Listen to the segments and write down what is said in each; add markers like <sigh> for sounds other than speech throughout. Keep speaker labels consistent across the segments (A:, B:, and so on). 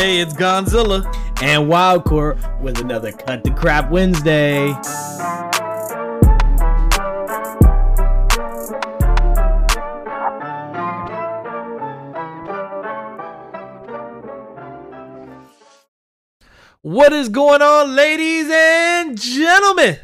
A: Hey, it's Gonzilla.
B: and Wildcore with another Cut the Crap Wednesday.
A: What is going on, ladies and gentlemen?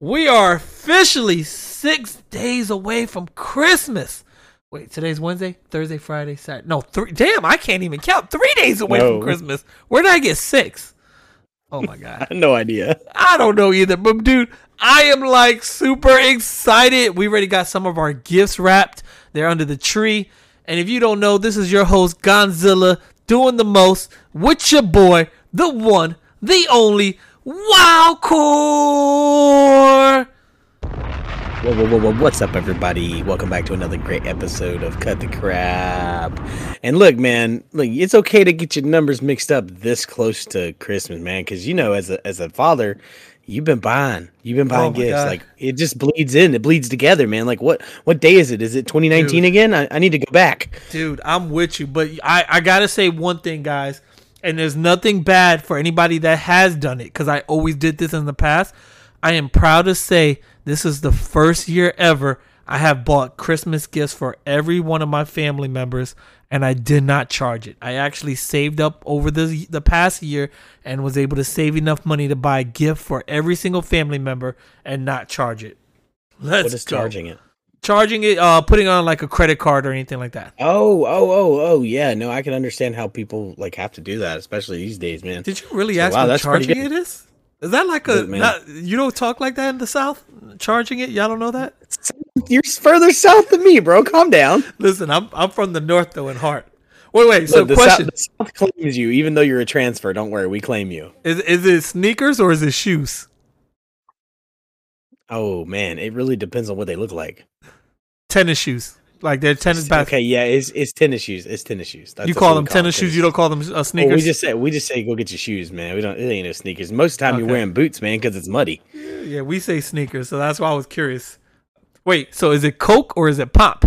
A: We are officially six days away from Christmas. Wait, today's Wednesday, Thursday, Friday, Saturday. No, three. Damn, I can't even count. Three days away
B: No.
A: from Christmas. Where did I get six? Oh my god. <laughs>
B: No idea.
A: I don't know either, but dude, I am like super excited. We already got some of our gifts wrapped. They're under the tree. And if you don't know, this is your host Gonzilla doing the most with your boy, the one, the only Wildcore.
B: Whoa, whoa, whoa, whoa, what's up, everybody? Welcome back to another great episode of Cut the Crap. And look, man, look, it's okay to get your numbers mixed up this close to Christmas, man, because you know, as a as a father, you've been buying, you've been buying
A: Oh
B: gifts.
A: God.
B: Like it just bleeds in, it bleeds together, man. Like what what day is it? Is it 2019
A: Dude.
B: again? I, I need to go back.
A: Dude, I'm with you, but I, I gotta say one thing, guys, and there's nothing bad for anybody that has done it because I always did this in the past. I am proud to say this is the first year ever I have bought Christmas gifts for every one of my family members, and I did not charge it. I actually saved up over the the past year and was able to save enough money to buy a gift for every single family member and not charge it. Let's
B: What is
A: go.
B: charging it?
A: Charging it, uh, putting on like a credit card or anything like that.
B: Oh, oh, oh, oh, yeah. No, I can understand how people like have to do that, especially these days, man.
A: Did you really
B: So,
A: ask
B: wow,
A: what charging it is? Is that like a
B: Look,
A: not, you don't talk like that in the South? Charging it? Y'all don't know that?
B: You're further south than me, bro. Calm down.
A: Listen, I'm I'm from the North though in heart. Wait, wait. So
B: Look, the,
A: question:
B: South, the South claims you, even though you're a transfer. Don't worry, we claim you.
A: is is it sneakers or is it shoes?
B: Oh man, it really depends on what they look like.
A: Tennis shoes, like they're tennis basketball.
B: Okay, yeah, it's, it's tennis shoes. It's tennis shoes. That's
A: you call them tennis shoes. You don't call them uh,
B: Well,
A: sneakers.
B: we just say we just say go get your shoes, man. We don't. It ain't no sneakers. Most of the time you're wearing boots, man, because it's muddy.
A: yeah, we say sneakers, so that's why I was curious. Wait, so is it Coke or is it pop,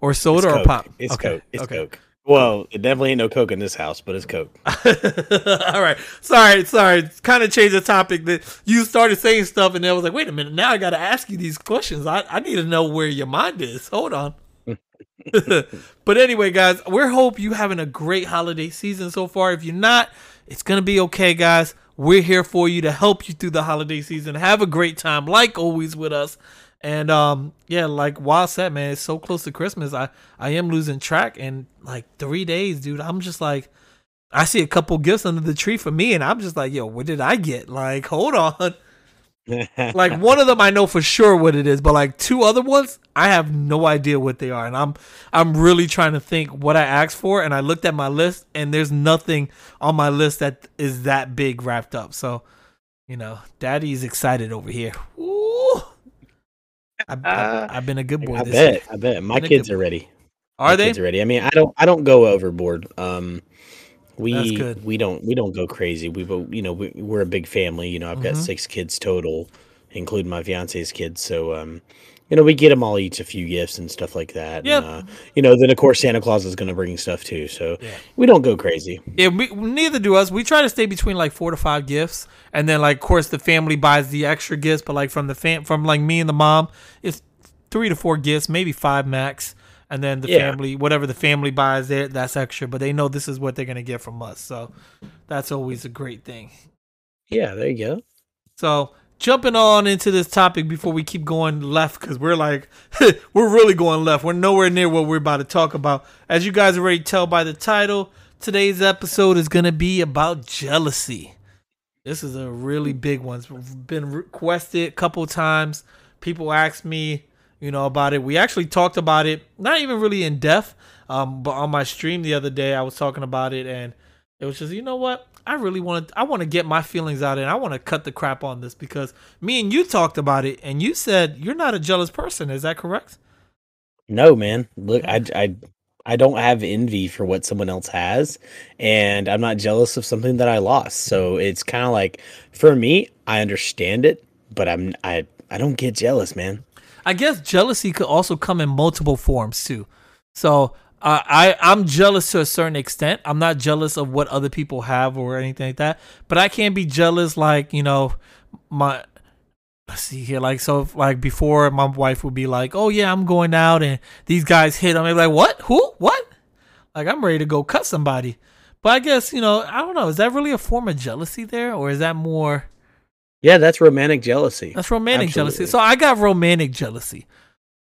A: or soda or pop?
B: It's
A: okay,
B: Coke. It's
A: okay.
B: Coke. Well, it definitely ain't no Coke in this house, but it's Coke. <laughs>
A: All right. Sorry, sorry. Kind of changed the topic that you started saying stuff and then I was like, wait a minute, now I got to ask you these questions. I, I need to know where your mind is. Hold on. <laughs> but anyway, guys, we hope you having a great holiday season so far. If you're not, it's to be okay, guys. We're here for you to help you through the holiday season. Have a great time, like always, with us. And um, yeah, like Wild said, man, it's so close to Christmas. I I am losing track, and like three days, dude. I'm just like, I see a couple gifts under the tree for me, and I'm just like, yo, what did I get? Like, hold on. Like one of them, I know for sure what it is, but like two other ones, I have no idea what they are, and I'm I'm really trying to think what I asked for, and I looked at my list, and there's nothing on my list that is that big wrapped up. So, you know, Daddy's excited over here. Ooh. I, I, I've been a good boy.
B: I
A: this
B: bet.
A: year.
B: I bet. My
A: Been
B: kids are ready.
A: Are
B: My
A: they?
B: Kids are ready. I mean, I don't. I don't go overboard. Um, we
A: That's good.
B: we don't we don't go crazy. We bo- you know we, we're a big family. You know, I've got
A: Mhm.
B: six kids total, including my fiance's kids. So um, you know, we get them all each a few gifts and stuff like that.
A: Yep.
B: And, uh, you know, then of course Santa Claus is going to bring stuff too. So
A: Yeah.
B: we don't go crazy.
A: Yeah, we, neither do us. We try to stay between like four to five gifts, and then like, of course, the family buys the extra gifts. But like from the fam, from like me and the mom, it's three to four gifts, maybe five max, and then the
B: Yeah.
A: family, whatever the family buys, there that's extra. But they know this is what they're gonna get from us, so that's always a great thing.
B: Yeah, there you go.
A: So jumping on into this topic before we keep going left because we're like <laughs> we're really going left. We're nowhere near what we're about to talk about. As you guys already tell by the title, today's episode is gonna be about jealousy. This is a really big one. It's been requested a couple times. People ask me, you know, about it. We actually talked about it, not even really in depth, um, but on my stream the other day, I was talking about it, and it was just, you know what? I really want to. I want to get my feelings out, and I want to cut the crap on this because me and you talked about it, and you said you're not a jealous person. Is that correct?
B: No, man. Look, I, I, I don't have envy for what someone else has, and I'm not jealous of something that I lost. So it's kind of like, for me, I understand it, but I'm, I, I don't get jealous, man.
A: I guess jealousy could also come in multiple forms too. So Uh, I I'm jealous to a certain extent. I'm not jealous of what other people have or anything like that. But I can't be jealous like you know my. Let's see here, like so, like before, my wife would be like, "Oh yeah, I'm going out, and these guys hit on me." Like, what? Who? What? Like, I'm ready to go cut somebody. But I guess you know, I don't know. Is that really a form of jealousy there, or is that more?
B: Yeah, that's romantic jealousy.
A: That's romantic Absolutely. jealousy. So I got romantic jealousy.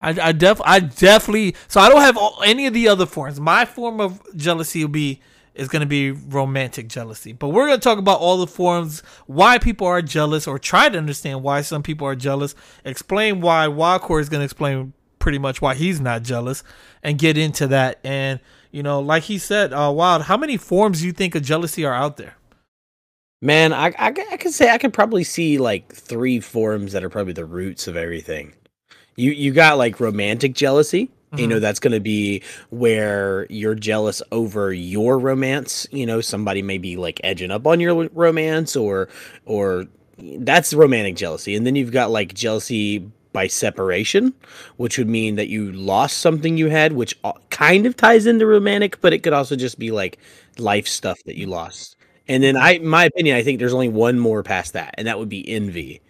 A: I, I def I definitely so I don't have all, any of the other forms. My form of jealousy will be is going to be romantic jealousy. But we're going to talk about all the forms, why people are jealous, or try to understand why some people are jealous. Explain why Wildcore is going to explain pretty much why he's not jealous, and get into that. And you know, like he said, uh, Wild, how many forms do you think of jealousy are out there?
B: Man, I, I, I could say I could probably see like three forms that are probably the roots of everything. You you got like romantic jealousy. Mm-hmm. You know, mm-hmm. that's going to be where you're jealous over your romance. You know, somebody may be like edging up on your romance or or that's romantic jealousy. And then you've got like jealousy by separation, which would mean that you lost something you had, which kind of ties into romantic, but it could also just be like life stuff that you lost. And then I my opinion, I think there's only one more past that, and that would be envy.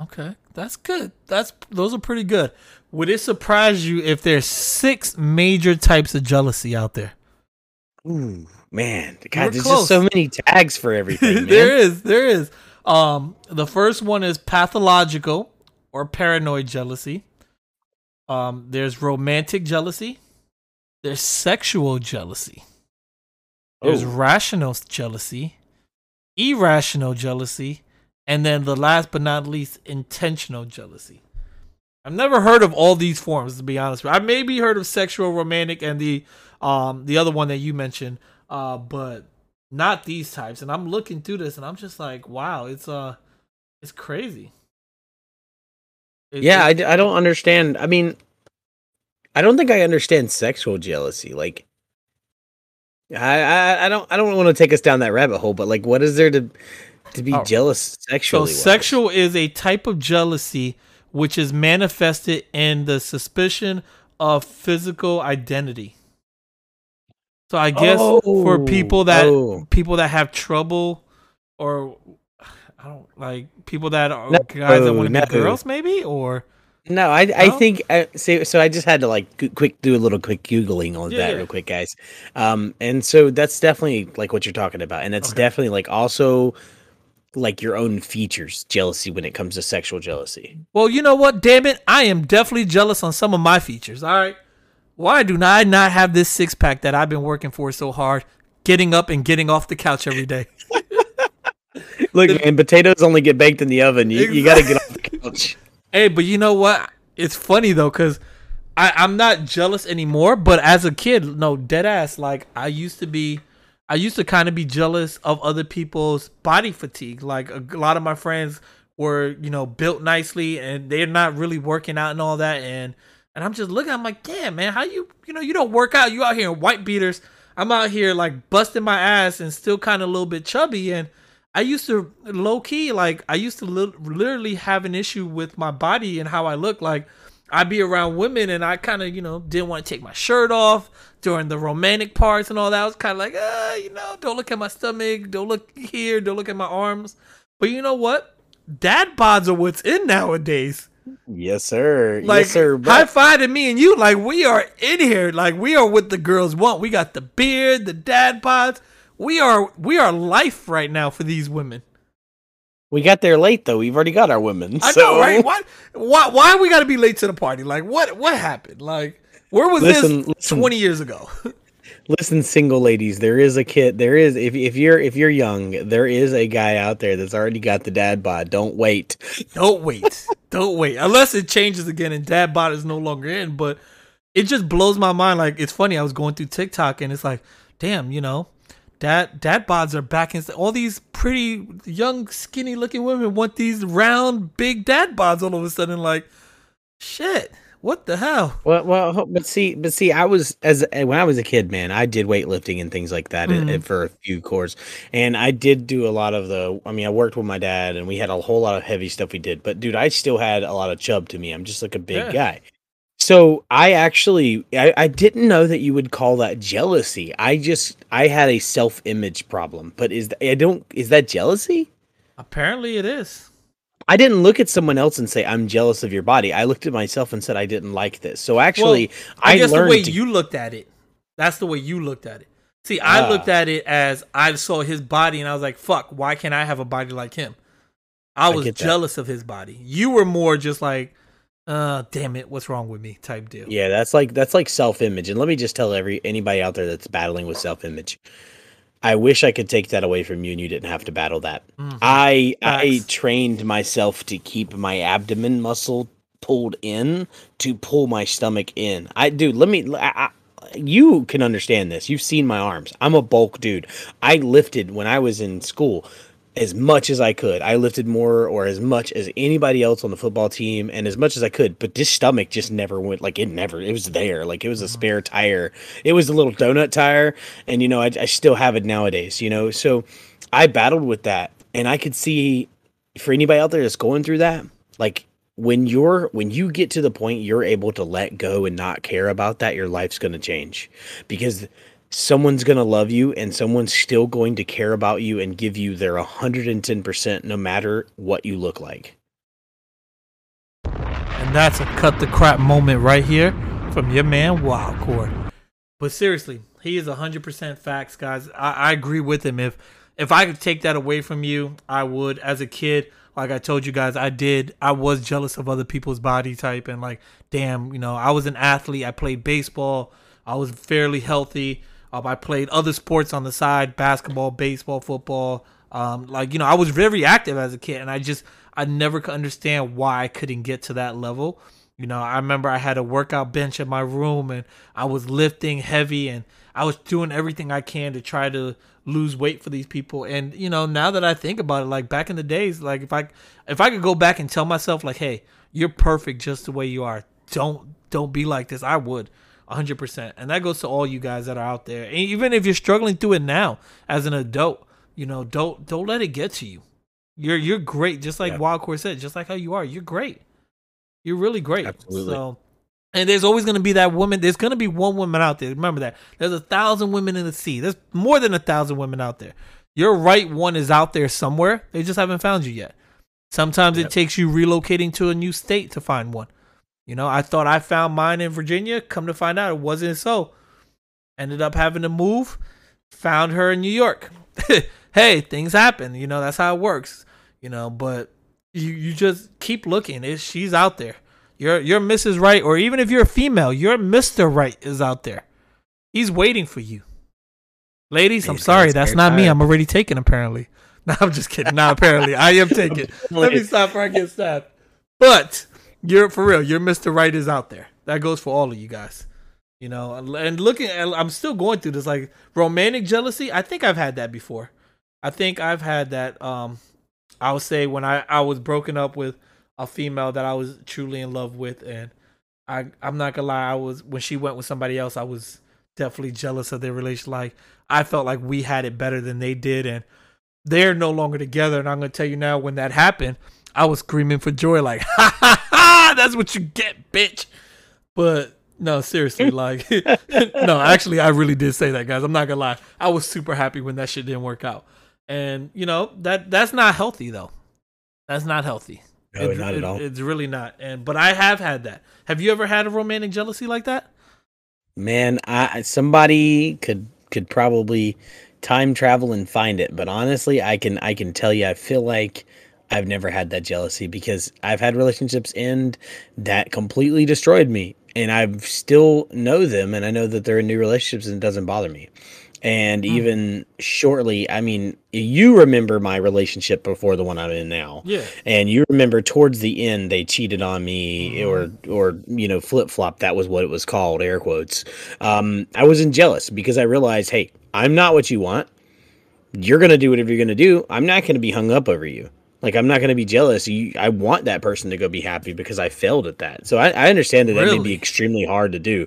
A: Okay, that's good. That's those are pretty good. Would it surprise you if there's six major types of jealousy out there?
B: Ooh, man, God, there's close. just so many tags for everything. <laughs>
A: there is, there is. Um, the first one is pathological or paranoid jealousy. Um, there's romantic jealousy. There's sexual jealousy. There's oh. rational jealousy, irrational jealousy, and then the last but not least, intentional jealousy. I've never heard of all these forms, to be honest. I've maybe heard of sexual, romantic, and the um the other one that you mentioned, uh, but not these types. And I'm looking through this, and I'm just like, wow, it's uh, it's crazy.
B: It, yeah, I, I don't understand. I mean, I don't think I understand sexual jealousy. Like, I, I, I don't I don't want to take us down that rabbit hole, but like, what is there to to be oh. jealous sexually.
A: So sexual is a type of jealousy which is manifested in the suspicion of physical identity. So I guess oh. for people oh, that oh. people that have trouble or I don't like people that are no, guys that want to no. be girls maybe or
B: no, I I think uh, so. So I just had to like quick do a little quick googling on yeah, that real quick, guys. Um, and so that's definitely like what you're talking about, and it's okay. definitely like also like your own features jealousy when it comes to sexual jealousy.
A: Well, you know what? Damn it, I am definitely jealous on some of my features. All right, why do I not have this six pack that I've been working for so hard, getting up and getting off the couch every day? <laughs>
B: Look, man, potatoes only get baked in the oven. You, exactly. you got to get off the couch. <laughs>
A: Hey, but you know what? It's funny though, cause I, I'm not jealous anymore. But as a kid, no, dead ass. Like I used to be I used to kind of be jealous of other people's body fatigue. Like a, a, lot of my friends were, you know, built nicely and they're not really working out and all that. And and I'm just looking, I'm like, damn, man, how you, you know, you don't work out. You out here in white beaters. I'm out here like busting my ass and still kind of a little bit chubby. And I used to low key, like I used to li- literally have an issue with my body and how I look. Like I'd be around women and I kind of, you know, didn't want to take my shirt off during the romantic parts and all that. I was kind of like, uh, you know, don't look at my stomach, don't look here, don't look at my arms. But you know what? Dad bods are what's in nowadays.
B: Yes, sir.
A: Like,
B: yes, sir.
A: But- high five to me and you. Like, we are in here. Like, we are what the girls want. We got the beard, the dad bods. We are we are life right now for these women.
B: We got there late though. We've already got our women.
A: I know, right? Why, why, why we got to be late to the party? Like, what, what happened? Like, where was listen, this listen, twenty years ago? <laughs>
B: listen, single ladies, there is a kid. There is if if you're if you're young, there is a guy out there that's already got the dad bod. Don't wait. <laughs>
A: Don't wait. Don't wait. Unless it changes again and dad bod is no longer in. But it just blows my mind. Like it's funny. I was going through TikTok and it's like, damn, you know, Dad dad bods are back in all these pretty young skinny looking women want these round big dad bods all of a sudden like shit what the hell
B: well well but see but see i was as eh, when i was a kid man i did weightlifting and things like that eh, mm. Eh, for a few cores and i did do a lot of the i mean i worked with my dad and we had a whole lot of heavy stuff we did but dude i still had a lot of chub to me i'm just like a big yeah. guy So I actually I, I didn't know that you would call that jealousy. I just I had a self image problem. But is th- I don't is that jealousy?
A: Apparently, it is.
B: I didn't look at someone else and say I'm jealous of your body. I looked at myself and said I didn't like this. So actually,
A: well, I, I guess the way
B: to...
A: you looked at it, that's the way you looked at it. See, I uh, looked at it as I saw his body and I was like, "Fuck, why can't I have a body like him?" I was I jealous of his body. You were more just like, "Uh, damn it, what's wrong with me?" type deal.
B: Yeah, that's like that's like self image. And let me just tell every anybody out there that's battling with self image. I wish I could take that away from you and you didn't have to battle that. Mm-hmm. I I trained myself to keep my abdomen muscle pulled in to pull my stomach in. I dude, let me I, I, you can understand this. You've seen my arms. I'm a bulk dude. I lifted when I was in school as much as I could. I lifted more or as much as anybody else on the football team and as much as I could, but this stomach just never went like it never it was there. Like it was a mm-hmm. spare tire. It was a little donut tire and you know, I, I still have it nowadays, you know. So I battled with that and I could see for anybody out there that's going through that, like when you're when you get to the point you're able to let go and not care about that, your life's going to change. Because someone's going to love you and someone's still going to care about you and give you their 110% no matter what you look like.
A: And that's a cut the crap moment right here from your man Wildcore. But seriously, he is 100% facts, guys. I, I agree with him. If if I could take that away from you, I would. As a kid, like I told you guys, I did. I was jealous of other people's body type and like, damn, you know, I was an athlete. I played baseball. I was fairly healthy. Um, I played other sports on the side: basketball, baseball, football. Um, like you know, I was very active as a kid, and I just I never could understand why I couldn't get to that level. You know, I remember I had a workout bench in my room, and I was lifting heavy, and I was doing everything I can to try to lose weight for these people. And you know, now that I think about it, like back in the days, like if I if I could go back and tell myself, like, hey, you're perfect just the way you are. Don't don't be like this. I would. 100%. And that goes to all you guys that are out there. And even if you're struggling through it now as an adult, you know, don't don't let it get to you. You're you're great just like yeah. Wildcore said, just like how you are. You're great. You're really great. Absolutely. So and there's always going to be that woman. There's going to be one woman out there. Remember that. There's a thousand women in the sea. There's more than a thousand women out there. Your right one is out there somewhere. They just haven't found you yet. Sometimes yep. it takes you relocating to a new state to find one. You know, I thought I found mine in Virginia. Come to find out, it wasn't so. Ended up having to move. Found her in New York. <laughs> hey, things happen. You know, that's how it works. You know, but you you just keep looking. It's, she's out there. Your your Mrs. Right, or even if you're a female, your Mister Right is out there. He's waiting for you. Ladies, I'm sorry, that's not me. I'm already taken. Apparently, <laughs> no, I'm just kidding. Now, apparently, I am taken. <laughs> Let me stop before I get stabbed. But you're for real. You're Mr. Right is out there. That goes for all of you guys. You know, and looking I'm still going through this like romantic jealousy. I think I've had that before. I think I've had that. Um, I would say when I I was broken up with a female that I was truly in love with, and I I'm not gonna lie, I was when she went with somebody else, I was definitely jealous of their relation. Like I felt like we had it better than they did, and they're no longer together. And I'm gonna tell you now, when that happened, I was screaming for joy, like <laughs> ha ha <laughs> that's what you get, bitch. But no, seriously, like <laughs> no, actually I really did say that, guys. I'm not gonna lie. I was super happy when that shit didn't work out. And you know, that that's not healthy though. That's not healthy.
B: No, it's, not at all.
A: It's really not. And but I have had that. Have you ever had a romantic jealousy like that?
B: Man, I somebody could could probably time travel and find it, but honestly, I can I can tell you I feel like I've never had that jealousy because I've had relationships end that completely destroyed me and I still know them and I know that they're in new relationships and it doesn't bother me. And mm. even shortly, I mean, you remember my relationship before the one I'm in now.
A: Yeah.
B: And you remember towards the end they cheated on me mm. or or you know, flip flop, that was what it was called, air quotes. Um, I wasn't jealous because I realized, hey, I'm not what you want. You're gonna do whatever you're gonna do. I'm not gonna be hung up over you. Like I'm not going to be jealous. You, I want that person to go be happy because I failed at that. So I, I understand that really? that may be extremely hard to do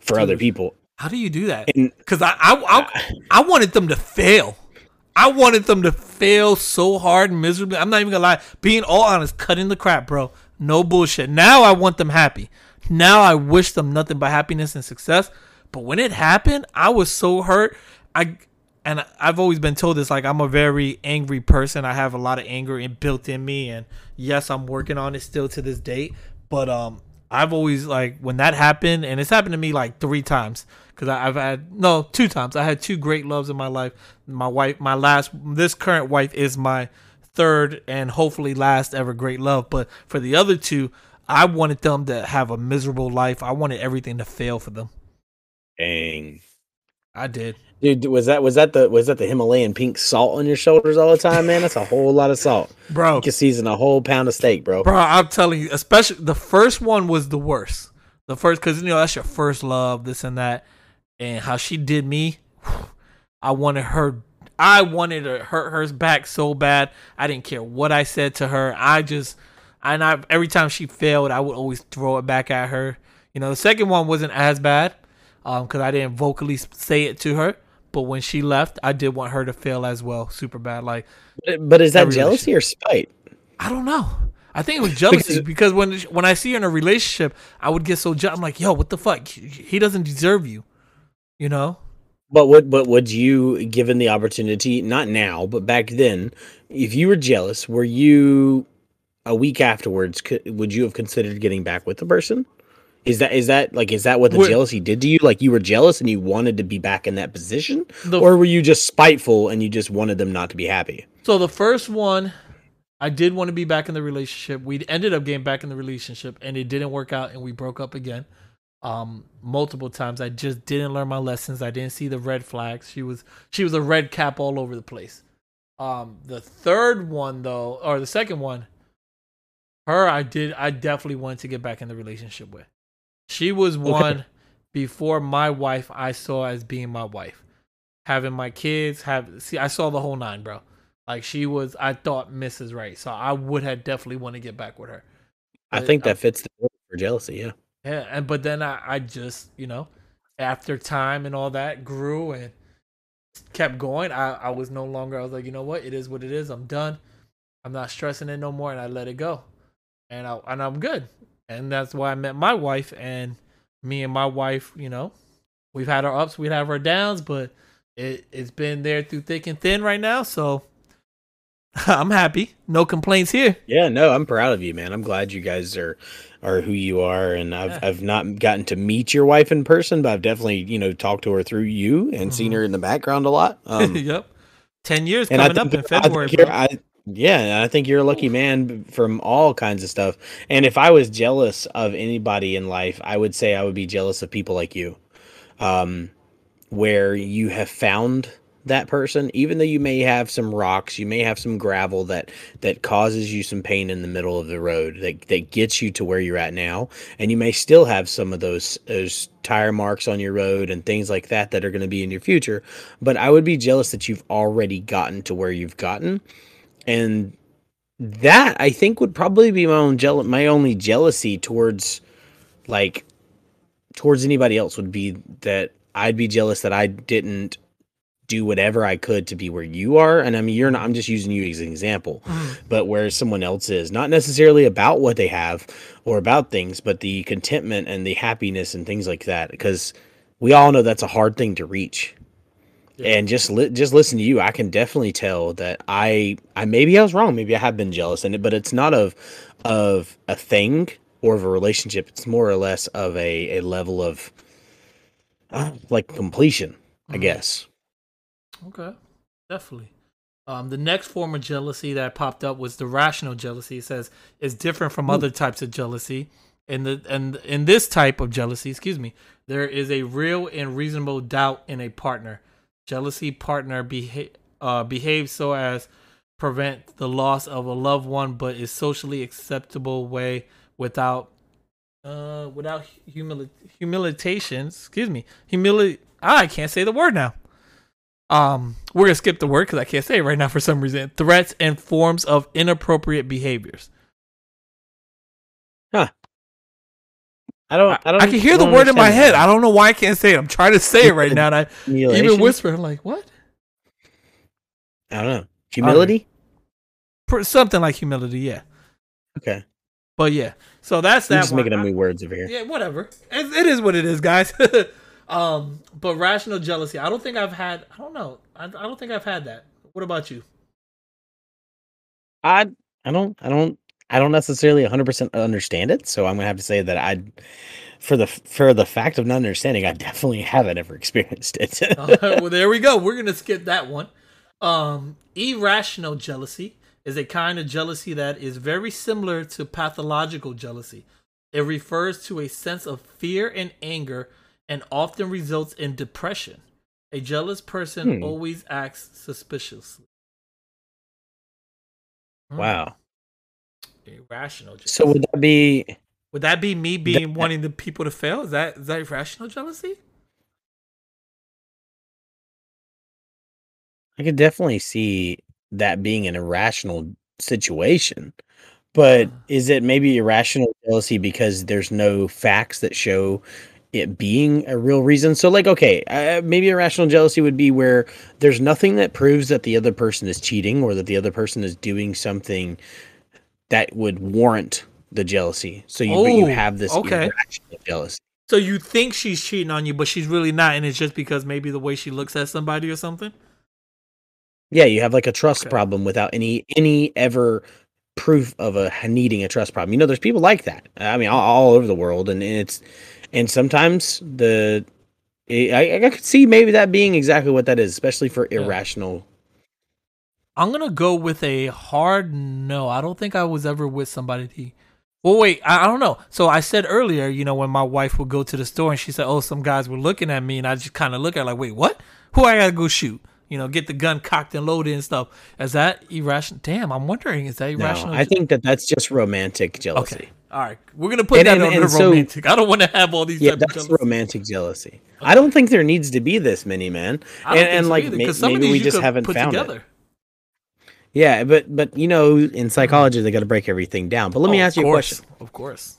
B: for Dude, other people.
A: How do you do that? Because I, I, I, I wanted them to fail. I wanted them to fail so hard and miserably. I'm not even gonna lie. Being all honest, cutting the crap, bro. No bullshit. Now I want them happy. now I wish them nothing but happiness and success. But when it happened, I was so hurt. I and I've always been told this like I'm a very angry person. I have a lot of anger built in me and yes, I'm working on it still to this date, but um I've always like when that happened and it's happened to me like 3 times cuz I've had no, two times. I had two great loves in my life. My wife, my last this current wife is my third and hopefully last ever great love, but for the other two, I wanted them to have a miserable life. I wanted everything to fail for them.
B: Dang.
A: I did.
B: Dude, was that was that the was that the Himalayan pink salt on your shoulders all the time, man? That's a whole lot of salt,
A: bro.
B: You can season a whole pound of steak, bro.
A: Bro, I'm telling you, especially the first one was the worst. The first, because you know that's your first love, this and that, and how she did me. <sighs> I wanted her. I wanted to hurt hers back so bad. I didn't care what I said to her. I just, and I every time she failed, I would always throw it back at her. You know, the second one wasn't as bad, um, because I didn't vocally say it to her but when she left, I did want her to fail as well, super bad. Like,
B: but is that jealousy or spite?
A: I don't know. I think it was jealousy because, because when when I see her in a relationship, I would get so jealous. I'm like, yo, what the fuck? He doesn't deserve you, you know.
B: But what? But would you, given the opportunity, not now, but back then, if you were jealous, were you a week afterwards? Would you have considered getting back with the person? Is that is that like is that what the what, jealousy did to you? Like you were jealous and you wanted to be back in that position, the, or were you just spiteful and you just wanted them not to be happy?
A: So the first one, I did want to be back in the relationship. We ended up getting back in the relationship, and it didn't work out, and we broke up again. Um, multiple times. I just didn't learn my lessons. I didn't see the red flags. She was she was a red cap all over the place. Um, the third one though, or the second one, her I did I definitely wanted to get back in the relationship with. She was one okay. before my wife I saw as being my wife. Having my kids, have see I saw the whole nine, bro. Like she was I thought Mrs. Right. So I would have definitely want to get back with her.
B: But, I think that um, fits the for jealousy, yeah.
A: Yeah, and but then I, I just, you know, after time and all that grew and kept going, I, I was no longer I was like, you know what, it is what it is. I'm done. I'm not stressing it no more and I let it go. And I and I'm good and that's why I met my wife. And me and my wife, you know, we've had our ups, we have our downs, but it it's been there through thick and thin right now. So <laughs> I'm happy. No complaints here.
B: Yeah, no, I'm proud of you, man. I'm glad you guys are are who you are and I've yeah. I've not gotten to meet your wife in person, but I've definitely, you know, talked to her through you and mm-hmm. seen her in the background a lot. <laughs> Um,
A: yep. 10 years and coming up in February.
B: I, I, yeah, I think you're a lucky man from all kinds of stuff. And if I was jealous of anybody in life, I would say I would be jealous of people like you, um, where you have found that person, even though you may have some rocks, you may have some gravel that that causes you some pain in the middle of the road that that gets you to where you're at now, and you may still have some of those those tire marks on your road and things like that that are going to be in your future. But I would be jealous that you've already gotten to where you've gotten and that I think would probably be my own jeal- my only jealousy towards like towards anybody else would be that I'd be jealous that I didn't do whatever I could to be where you are. And I mean, you're not, I'm just using you as an example, mm. but where someone else is, not necessarily about what they have or about things, but the contentment and the happiness and things like that. Because we all know that's a hard thing to reach and just li- just listen to you i can definitely tell that i i maybe i was wrong maybe i have been jealous in it but it's not of of a thing or of a relationship it's more or less of a a level of uh, <clears throat> like completion i mm-hmm. guess
A: okay definitely um, the next form of jealousy that popped up was the rational jealousy. It says is different from Ooh. other types of jealousy. In the and in this type of jealousy, excuse me, there is a real and reasonable doubt in a partner jealousy partner beha- uh, behaves so as prevent the loss of a loved one, but is socially acceptable way without uh without humili- humiliation. Excuse me, humility. Ah, I can't say the word now. Um, we're gonna skip the word because I can't say it right now for some reason. Threats and forms of inappropriate behaviors.
B: Huh. I don't. I, don't,
A: I can hear the word in my head. I don't know why I can't say it. I'm trying to say it right now, and I <laughs> even whisper. I'm like, what?
B: I don't know. Humility.
A: Something like humility, yeah.
B: Okay.
A: But yeah, so that's
B: We're
A: that.
B: just
A: one.
B: making up
A: I-
B: new words over here.
A: yeah, whatever. It, it is what it is, guys. <laughs> um, but rational jealousy, I don't think I've had. I don't know. I, I don't think I've had that. What about you?
B: I I don't I don't I don't necessarily 100% understand it, so I'm gonna have to say that I, for the for the fact of not understanding, I definitely haven't ever <laughs> experienced it. <laughs>
A: Right, well, there we go. We're gonna skip that one. Um, irrational jealousy is a kind of jealousy that is very similar to pathological jealousy. It refers to a sense of fear and anger, and often results in depression. A jealous person
B: Hmm.
A: always acts suspiciously. Hmm,
B: wow.
A: Irrational. Jealousy.
B: So would that be?
A: Would that be me being wanting the people to fail? Is that is that irrational jealousy?
B: I could definitely see that being an irrational situation, but is it maybe irrational jealousy because there's no facts that show it being a real reason? So, like, okay, uh, maybe irrational jealousy would be where there's nothing that proves that the other person is cheating or that the other person is doing something that would warrant the jealousy. So you, but you
A: Oh,
B: have this
A: okay.
B: irrational jealousy.
A: So you think she's cheating on you, but she's really not, and it's just because maybe the way she looks at somebody or something.
B: Yeah, you have like a trust
A: Okay.
B: problem without any any ever proof of a needing a trust problem. You know, there's people like that. I mean, all, all over the world, and it's and sometimes the I, I could see maybe that being exactly what that is, especially for
A: Yeah.
B: irrational.
A: I'm gonna go with a hard no. I don't think I was ever with somebody. Well, wait, I, I don't know. So I said earlier, you know, when my wife would go to the store and she said, "Oh, some guys were looking at me," and I just kind of look at her like, "Wait, what? Who I gotta go shoot?" You know, get the gun cocked and loaded and stuff. Is that irrational? Damn, I'm wondering, is that irrational? No?
B: I think that that's just romantic jealousy.
A: okay, all right, we're gonna put
B: And-
A: that
B: and-
A: under
B: and so-
A: romantic. I don't want to have all these.
B: Yeah, that's
A: jealousy.
B: romantic jealousy. I don't think there needs to be this many, man. And, and
A: so
B: like
A: either,
B: may-
A: 'cause some of
B: maybe
A: these
B: we just haven't found it.
A: Together.
B: Yeah, but but you know, in psychology, they got to break everything down. But let me
A: Oh,
B: ask
A: of
B: you a
A: course,
B: question.
A: Of course.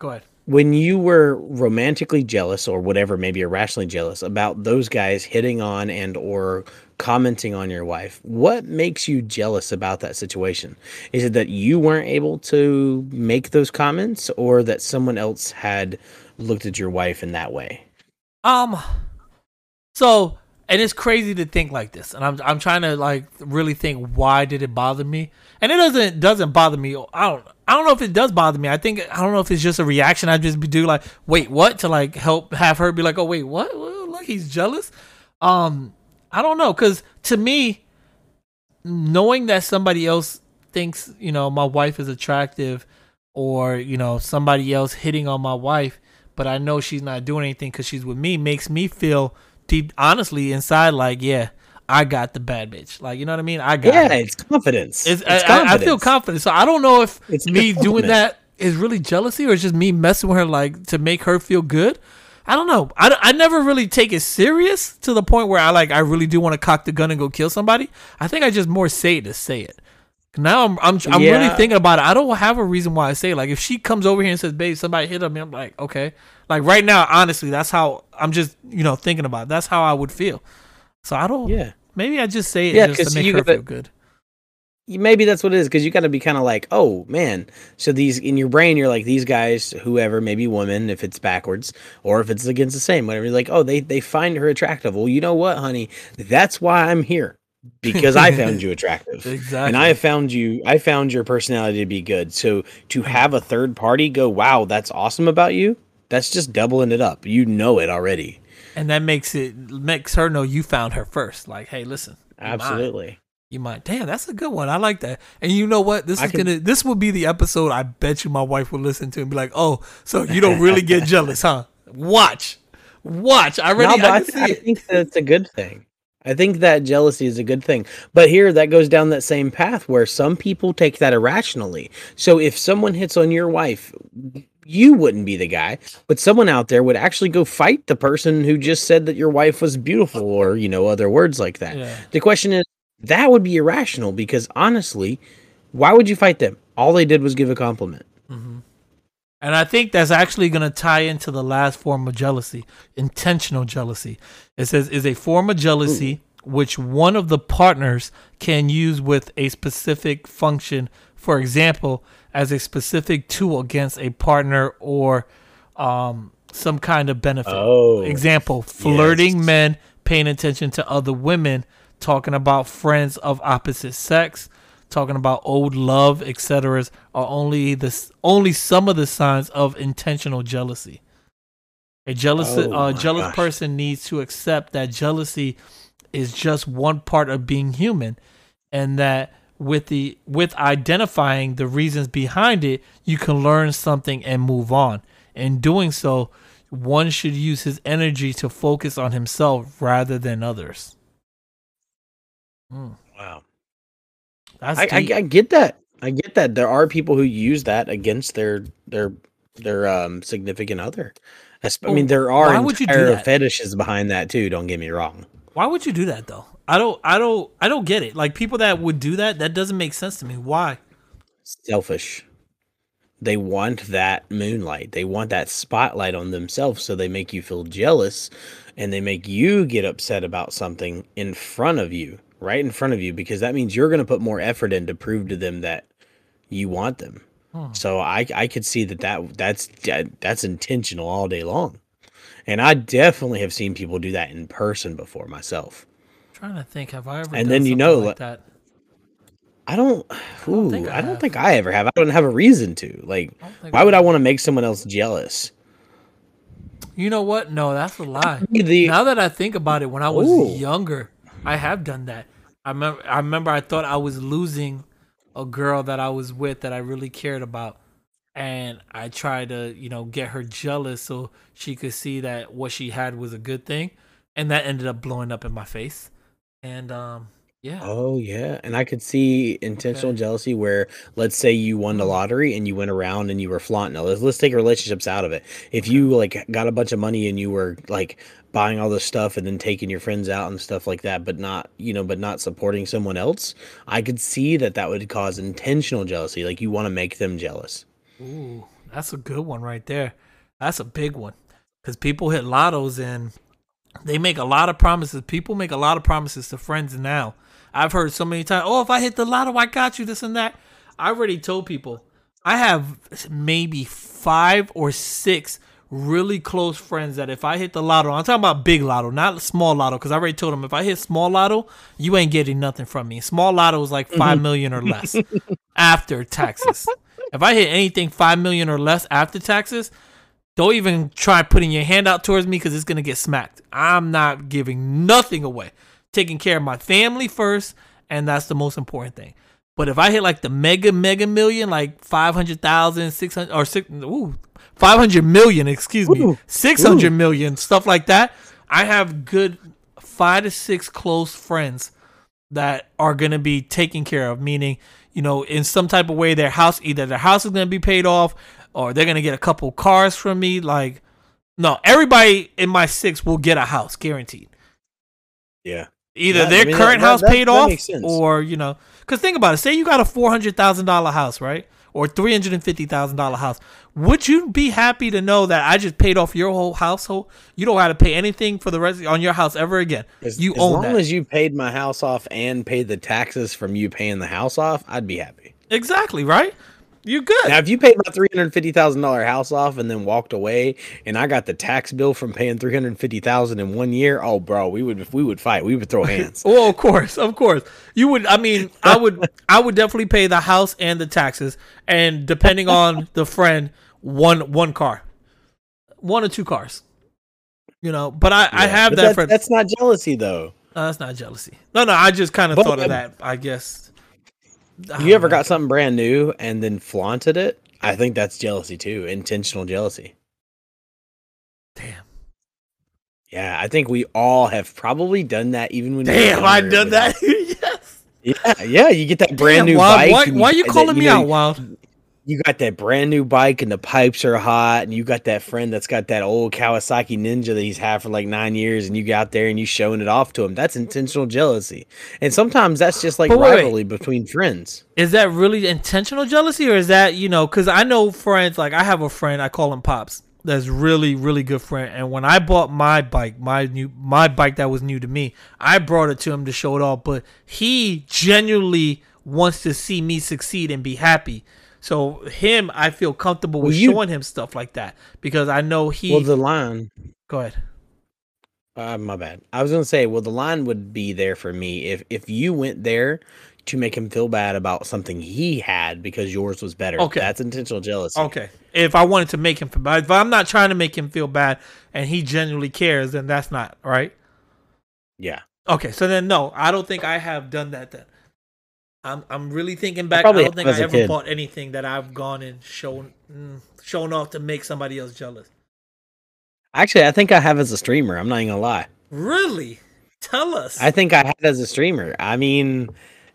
A: Go ahead.
B: when you were romantically jealous or whatever maybe irrationally jealous about those guys hitting on and or commenting on your wife what makes you jealous about that situation is it that you weren't able to make those comments or that someone else had looked at your wife in that way
A: Um, so and it's crazy to think like this, and I'm I'm trying to like really think why did it bother me, and it doesn't doesn't bother me. I don't I don't know if it does bother me. I think I don't know if it's just a reaction I just do like wait what to like help have her be like oh wait what Well, look he's jealous. Um, I don't know because to me, knowing that somebody else thinks you know my wife is attractive, or you know somebody else hitting on my wife but I know she's not doing anything because she's with me makes me feel deep, honestly, inside like, yeah, I got the bad bitch. Like, you know what I mean? I got
B: yeah
A: it.
B: it's confidence
A: It's,
B: it's,
A: I, I- I feel confident. So I don't know if
B: It's
A: me doing that is really jealousy or it's just me messing with her like to make her feel good. I don't know. I, I never really take it serious to the point where I like I really do want to cock the gun and go kill somebody. I think I just more say it to say it. Now I'm I'm, I'm really thinking about it. I don't have a reason why I say it. Like if she comes over here and says, "Babe, somebody hit on me," I'm like, okay. Like right now, honestly, that's how I'm just you know thinking about. It. That's how I would feel. So I don't.
B: yeah
A: Maybe I just say it
B: Yeah,
A: just to make her
B: gotta-
A: feel good.
B: maybe that's what it is because you got to be kind of like oh man so these in your brain you're like these guys whoever maybe woman if it's backwards or if it's against the same whatever you're like oh they they find her attractive well you know what honey that's why i'm here because i found you <laughs> attractive
A: Exactly.
B: and i have found you i found your personality to be good so to have a third party go wow that's awesome about you that's just doubling it up you know it already
A: and that makes it makes her know you found her first. Like, hey, listen, mine.
B: absolutely
A: You might. Damn, that's a good one. I like that. And you know what? This
B: I
A: is
B: can-
A: gonna. This will be the episode. I bet you my wife will listen to and be like, "Oh, so you don't really get <laughs> jealous, huh? Watch, watch. I already.
B: no,
A: I
B: I, I think that's a good thing. I think that jealousy is a good thing. But here, that goes down that same path where some people take that irrationally. So if someone hits on your wife, you wouldn't be the guy, but someone out there would actually go fight the person who just said that your wife was beautiful or, you know, other words like that.
A: Yeah.
B: The question is, that would be irrational because honestly, why would you fight them? All they did was give a compliment. Mm-hmm.
A: And I think that's actually going to tie into the last form of jealousy, intentional jealousy. It says is a form of jealousy which one of the partners can use with a specific function. For example, as a specific tool against a partner or um, some kind of benefit.
B: Oh,
A: Example: flirting
B: yes.
A: men, paying attention to other women, talking about friends of opposite sex, talking about old love, etc. are only the only some of the signs of intentional jealousy. A jealous
B: Oh
A: uh, jealous
B: gosh.
A: person needs to accept that jealousy is just one part of being human, and that with the with identifying the reasons behind it, you can learn something and move on. In doing so, one should use his energy to focus on himself rather than others.
B: Wow.
A: That's
B: I, I. I get that. I get that. There are people who use that against their their their um significant other. I
A: Well,
B: mean, there are
A: why would you do that?
B: fetishes behind that too. Don't get me wrong.
A: Why would you do that though? I don't I don't I don't get it. Like people that would do that, that doesn't make sense to me. Why?
B: Selfish. They want that moonlight. They want that spotlight on themselves, so they make you feel jealous, and they make you get upset about something in front of you, right in front of you, because that means you're going to put more effort in to prove to them that you want them. Hmm. So I I could see that that that's that's intentional all day long, and I definitely have seen people do that in person before myself.
A: trying to think, have I ever?
B: And
A: done
B: then you know,
A: like that.
B: I don't. Ooh,
A: think I
B: I don't think I ever have. I don't have a reason to. Like, why
A: I
B: would I want to make someone else jealous?
A: You know what? No, that's a lie.
B: The
A: now that I think about it, when I was
B: Ooh.
A: younger, I have done that. I remember. I remember. I thought I was losing a girl that I was with that I really cared about, and I tried to, you know, get her jealous so she could see that what she had was a good thing, and that ended up blowing up in my face. And um, yeah,
B: Oh yeah, and I could see intentional
A: Okay.
B: jealousy where, let's say, you won the mm-hmm. lottery and you went around and you were flaunting. Now, let's let's take relationships out of it. If you like got a bunch of money and you were like buying all this stuff and then taking your friends out and stuff like that, but not you know, but not supporting someone else, I could see that that would cause intentional jealousy. Like you want to make them jealous.
A: Ooh, that's a good one right there. That's a big one. Because people hit lottos and they make a lot of promises. People make a lot of promises to friends now. I've heard so many times, oh, if I hit the lotto, I got you, this and that. I already told people I have maybe five or six really close friends that if I hit the lotto, I'm talking about big lotto, not small lotto, because I already told them if I hit small lotto, you ain't getting nothing from me. Small lotto is like five mm-hmm. million or less <laughs> after taxes. If I hit anything five million or less after taxes, don't even try putting your hand out towards me because it's gonna get smacked. I'm not giving nothing away. Taking care of my family first, and that's the most important thing. But if I hit like the mega mega million, like 500,000, 600 or six, ooh, 500 million, excuse me,
B: Ooh.
A: six hundred million, stuff like that, I have good five to six close friends that are going to be taken care of meaning you know in some type of way their house either their house is going to be paid off or they're going to get a couple cars from me like no everybody in my six will get a house guaranteed
B: Yeah.
A: Either
B: Yeah, I
A: their
B: mean,
A: current
B: that-
A: house
B: that-
A: paid
B: that
A: off or you know because think about it. Say you got a $400000 house right? Or $350000 house. Would you be happy to know that i just paid off your whole household? You don't have to pay anything for the rest on your house ever again.
B: As,
A: you
B: as
A: own
B: long
A: that.
B: as you paid my house off and paid the taxes from you paying the house off, I'd be happy.
A: exactly right you're good
B: Now, if you paid my three hundred fifty thousand dollar house off and then walked away, and I got the tax bill from paying three hundred fifty thousand in one year, oh, bro, we would we would fight. We would throw <laughs> hands.
A: Well, of course, of course. You would. I mean, I would. <laughs> I would definitely pay the house and the taxes, and depending on the friend, one one car, one or two cars. You know, but I I have that
B: that-
A: friend.
B: That's not jealousy, though.
A: No, that's not jealousy. No, no. I just kind of thought of that. I guess.
B: You ever
A: know.
B: got something brand new and then flaunted it? I think that's jealousy too, intentional jealousy.
A: Damn.
B: Yeah, I think we all have probably done that, even when.
A: Damn,
B: I've
A: done that. <laughs> yes.
B: Yeah, yeah, you get that brand
A: Damn,
B: new
A: Wild,
B: bike.
A: Why, why you
B: that-
A: calling me
B: know,
A: out, Wild?
B: You got that brand new bike and the pipes are hot and you got that friend that's got that old Kawasaki Ninja that he's had for like nine years and you got there and you showing it off to him. That's intentional jealousy. And sometimes that's just like rivalry between friends.
A: Is that really intentional jealousy, or is that you know? Because I know friends. Like I have a friend. I call him Pops. That's really really good friend. And when I bought my bike, my new my bike that was new to me, I brought it to him to show it off. But he genuinely wants to see me succeed and be happy. So him, I feel comfortable
B: Well,
A: with
B: you-
A: showing him stuff like that because I know he.
B: Well, the line.
A: go ahead.
B: Uh, my bad. I was gonna say, well, the line would be there for me if if you went there to make him feel bad about something he had because yours was better.
A: Okay.
B: that's intentional jealousy.
A: Okay. If I wanted to make him feel bad, if I'm not trying to make him feel bad and he genuinely cares, then that's not right.
B: Yeah,
A: Okay, so then no, I don't think I have done that then. I'm I'm really thinking back. I,
B: probably
A: don't think I ever
B: kid.
A: bought anything that I've gone and shown mm, shown off to make somebody else jealous.
B: actually, I think I have as a streamer. I'm not even gonna lie.
A: Really? Tell us.
B: I think I had as a streamer. I mean,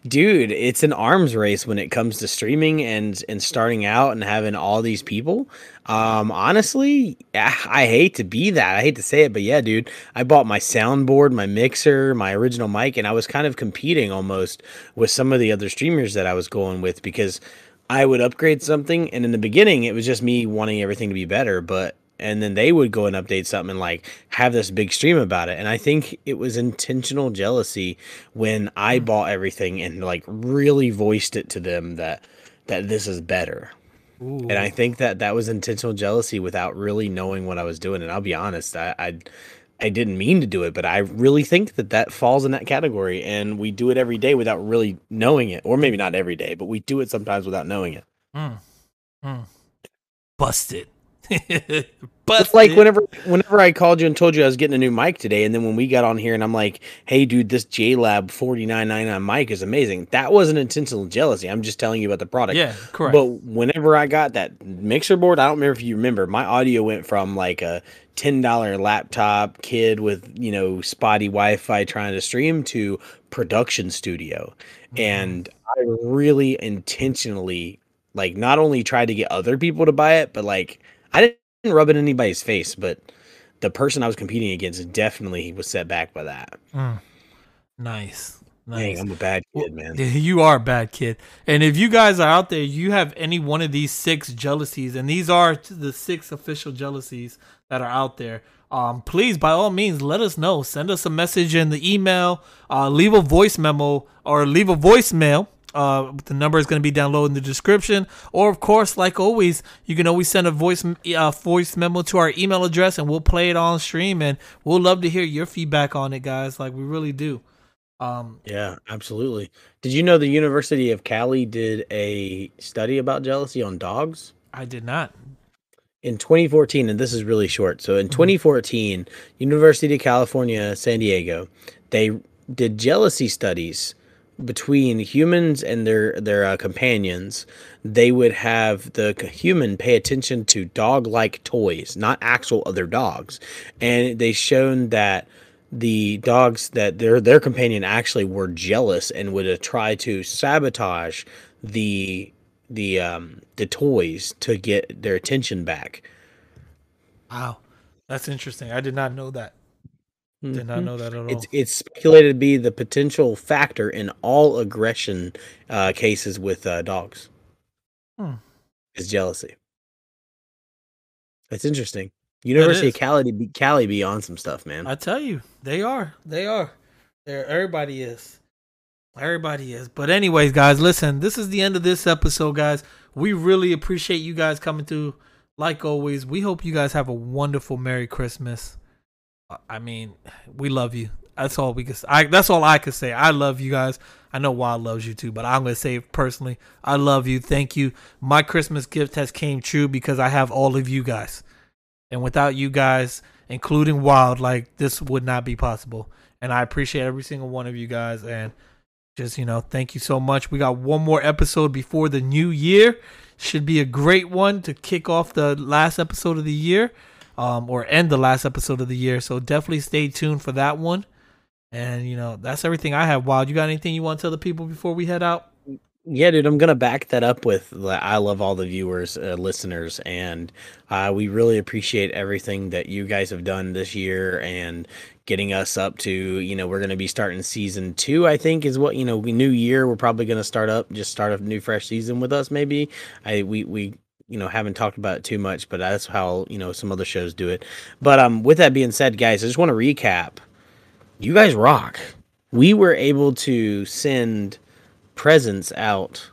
B: dude, it's an arms race when it comes to streaming and and starting out and having all these people. Um, honestly, ah, I hate to be that. I hate to say it, but yeah, dude, I bought my soundboard, my mixer, my original mic, and I was kind of competing almost with some of the other streamers that I was going with because I would upgrade something, and in the beginning, it was just me wanting everything to be better, but and then they would go and update something and like have this big stream about it. And I think it was intentional jealousy when I bought everything and like really voiced it to them that that this is better.
A: Ooh.
B: And I think that that was intentional jealousy without really knowing what I was doing. And I'll be honest, I I, I didn't mean to do it, but I really think that that falls in that category. And we do it every day without really knowing it, or maybe not every day, but we do it sometimes without knowing it.
A: Mm. Mm. Busted.
B: It's
A: Busted.
B: like whenever whenever I called you and told you I was getting a new mic today, and then when we got on here and I'm like, "Hey, dude, this JLab 4999 mic is amazing." That wasn't intentional jealousy. I'm just telling you about the product.
A: Yeah, correct.
B: But whenever I got that mixer board, I don't remember if you remember, my audio went from like a ten dollar laptop kid with you know spotty Wi-Fi trying to stream to production studio,
A: Mm-hmm.
B: and I really intentionally like not only tried to get other people to buy it, but like I didn't rub it in anybody's face, but the person I was competing against definitely was set back by that.
A: Mm. Nice. Nice.
B: Dang, I'm a bad kid, man. <laughs>
A: You are a bad kid. And if you guys are out there, you have any one of these six jealousies, and these are the six official jealousies that are out there. Um, please, by all means, let us know. Send us a message in the email, uh, leave a voice memo, or leave a voicemail. Uh, the number is going to be down low in the description. Or, of course, like always, you can always send a voice uh, voice memo to our email address, and we'll play it on stream. And we'll love to hear your feedback on it, guys. Like we really do. Um,
B: Yeah, absolutely. Did you know the University of Cali did a study about jealousy on dogs?
A: I did not.
B: in 2014 and this is really short so in
A: Mm-hmm.
B: 2014 university of california san diego they did jealousy studies between humans and their their uh, companions they would have the human pay attention to dog like toys not actual other dogs and they shown that the dogs that their their companion actually were jealous and would uh, try to sabotage the the um the toys to get their attention back.
A: Wow, that's interesting. I did not know that. Did not
B: Mhm.
A: know that at all.
B: It's it's speculated to be the potential factor in all aggression uh, cases with uh, dogs.
A: Hmm.
B: Is jealousy. That's interesting. University of Cali be Cali be on some stuff, man.
A: I tell you, they are. They are. They're, everybody is. Everybody is. But anyways, guys, listen. This is the end of this episode, guys. We really appreciate you guys coming through. Like always, we hope you guys have a wonderful Merry Christmas. I mean, we love you. That's all we can. I that's all I can say. I love you guys. I know Wild loves you too, but I'm gonna say personally. I love you. Thank you. My Christmas gift has came true because I have all of you guys. And without you guys, including Wild, like this would not be possible. And I appreciate every single one of you guys. And just, you know, thank you so much. We got one more episode before the new year. Should be a great one to kick off the last episode of the year um, or end the last episode of the year. So definitely stay tuned for that one. And, you know, that's everything I have. Wild, you got anything you want to tell the people before we head out?
B: Yeah, dude, I'm gonna back that up with I love all the viewers, uh, listeners, and uh, we really appreciate everything that you guys have done this year and getting us up to. You know, we're gonna be starting season two. I think is what you know. New year, we're probably gonna start up, just start a new fresh season with us. Maybe I we we you know haven't talked about it too much, but that's how you know some other shows do it. But um, with that being said, guys, I just want to recap. You guys rock. We were able to send presents out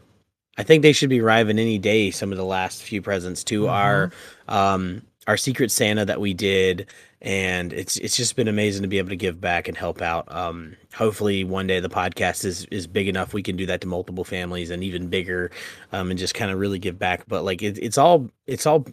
B: I think they should be arriving any day. Some of the last few presents to
A: Mhm.
B: our um our Secret Santa that we did, and it's it's just been amazing to be able to give back and help out. Um, hopefully one day the podcast is is big enough we can do that to multiple families and even bigger, um, and just kind of really give back. But like it, it's all it's all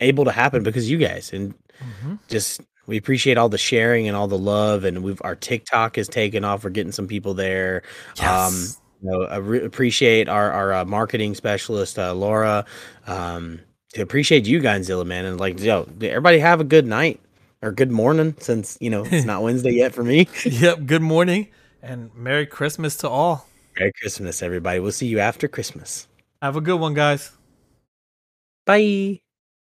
B: able to happen because you guys and
A: Mhm.
B: just we appreciate all the sharing and all the love and we've our TikTok is taken off. We're getting some people there. Um,
A: Yes.
B: you know, I re- appreciate our our uh, marketing specialist uh, Laura. Um, appreciate you guys, Zilla man, and like yo, everybody have a good night or good morning since you know it's not <laughs> Wednesday yet for me. <laughs>
A: yep. Good morning and Merry Christmas to all.
B: Merry Christmas, everybody. We'll see you after Christmas.
A: Have a good one, guys.
B: Bye.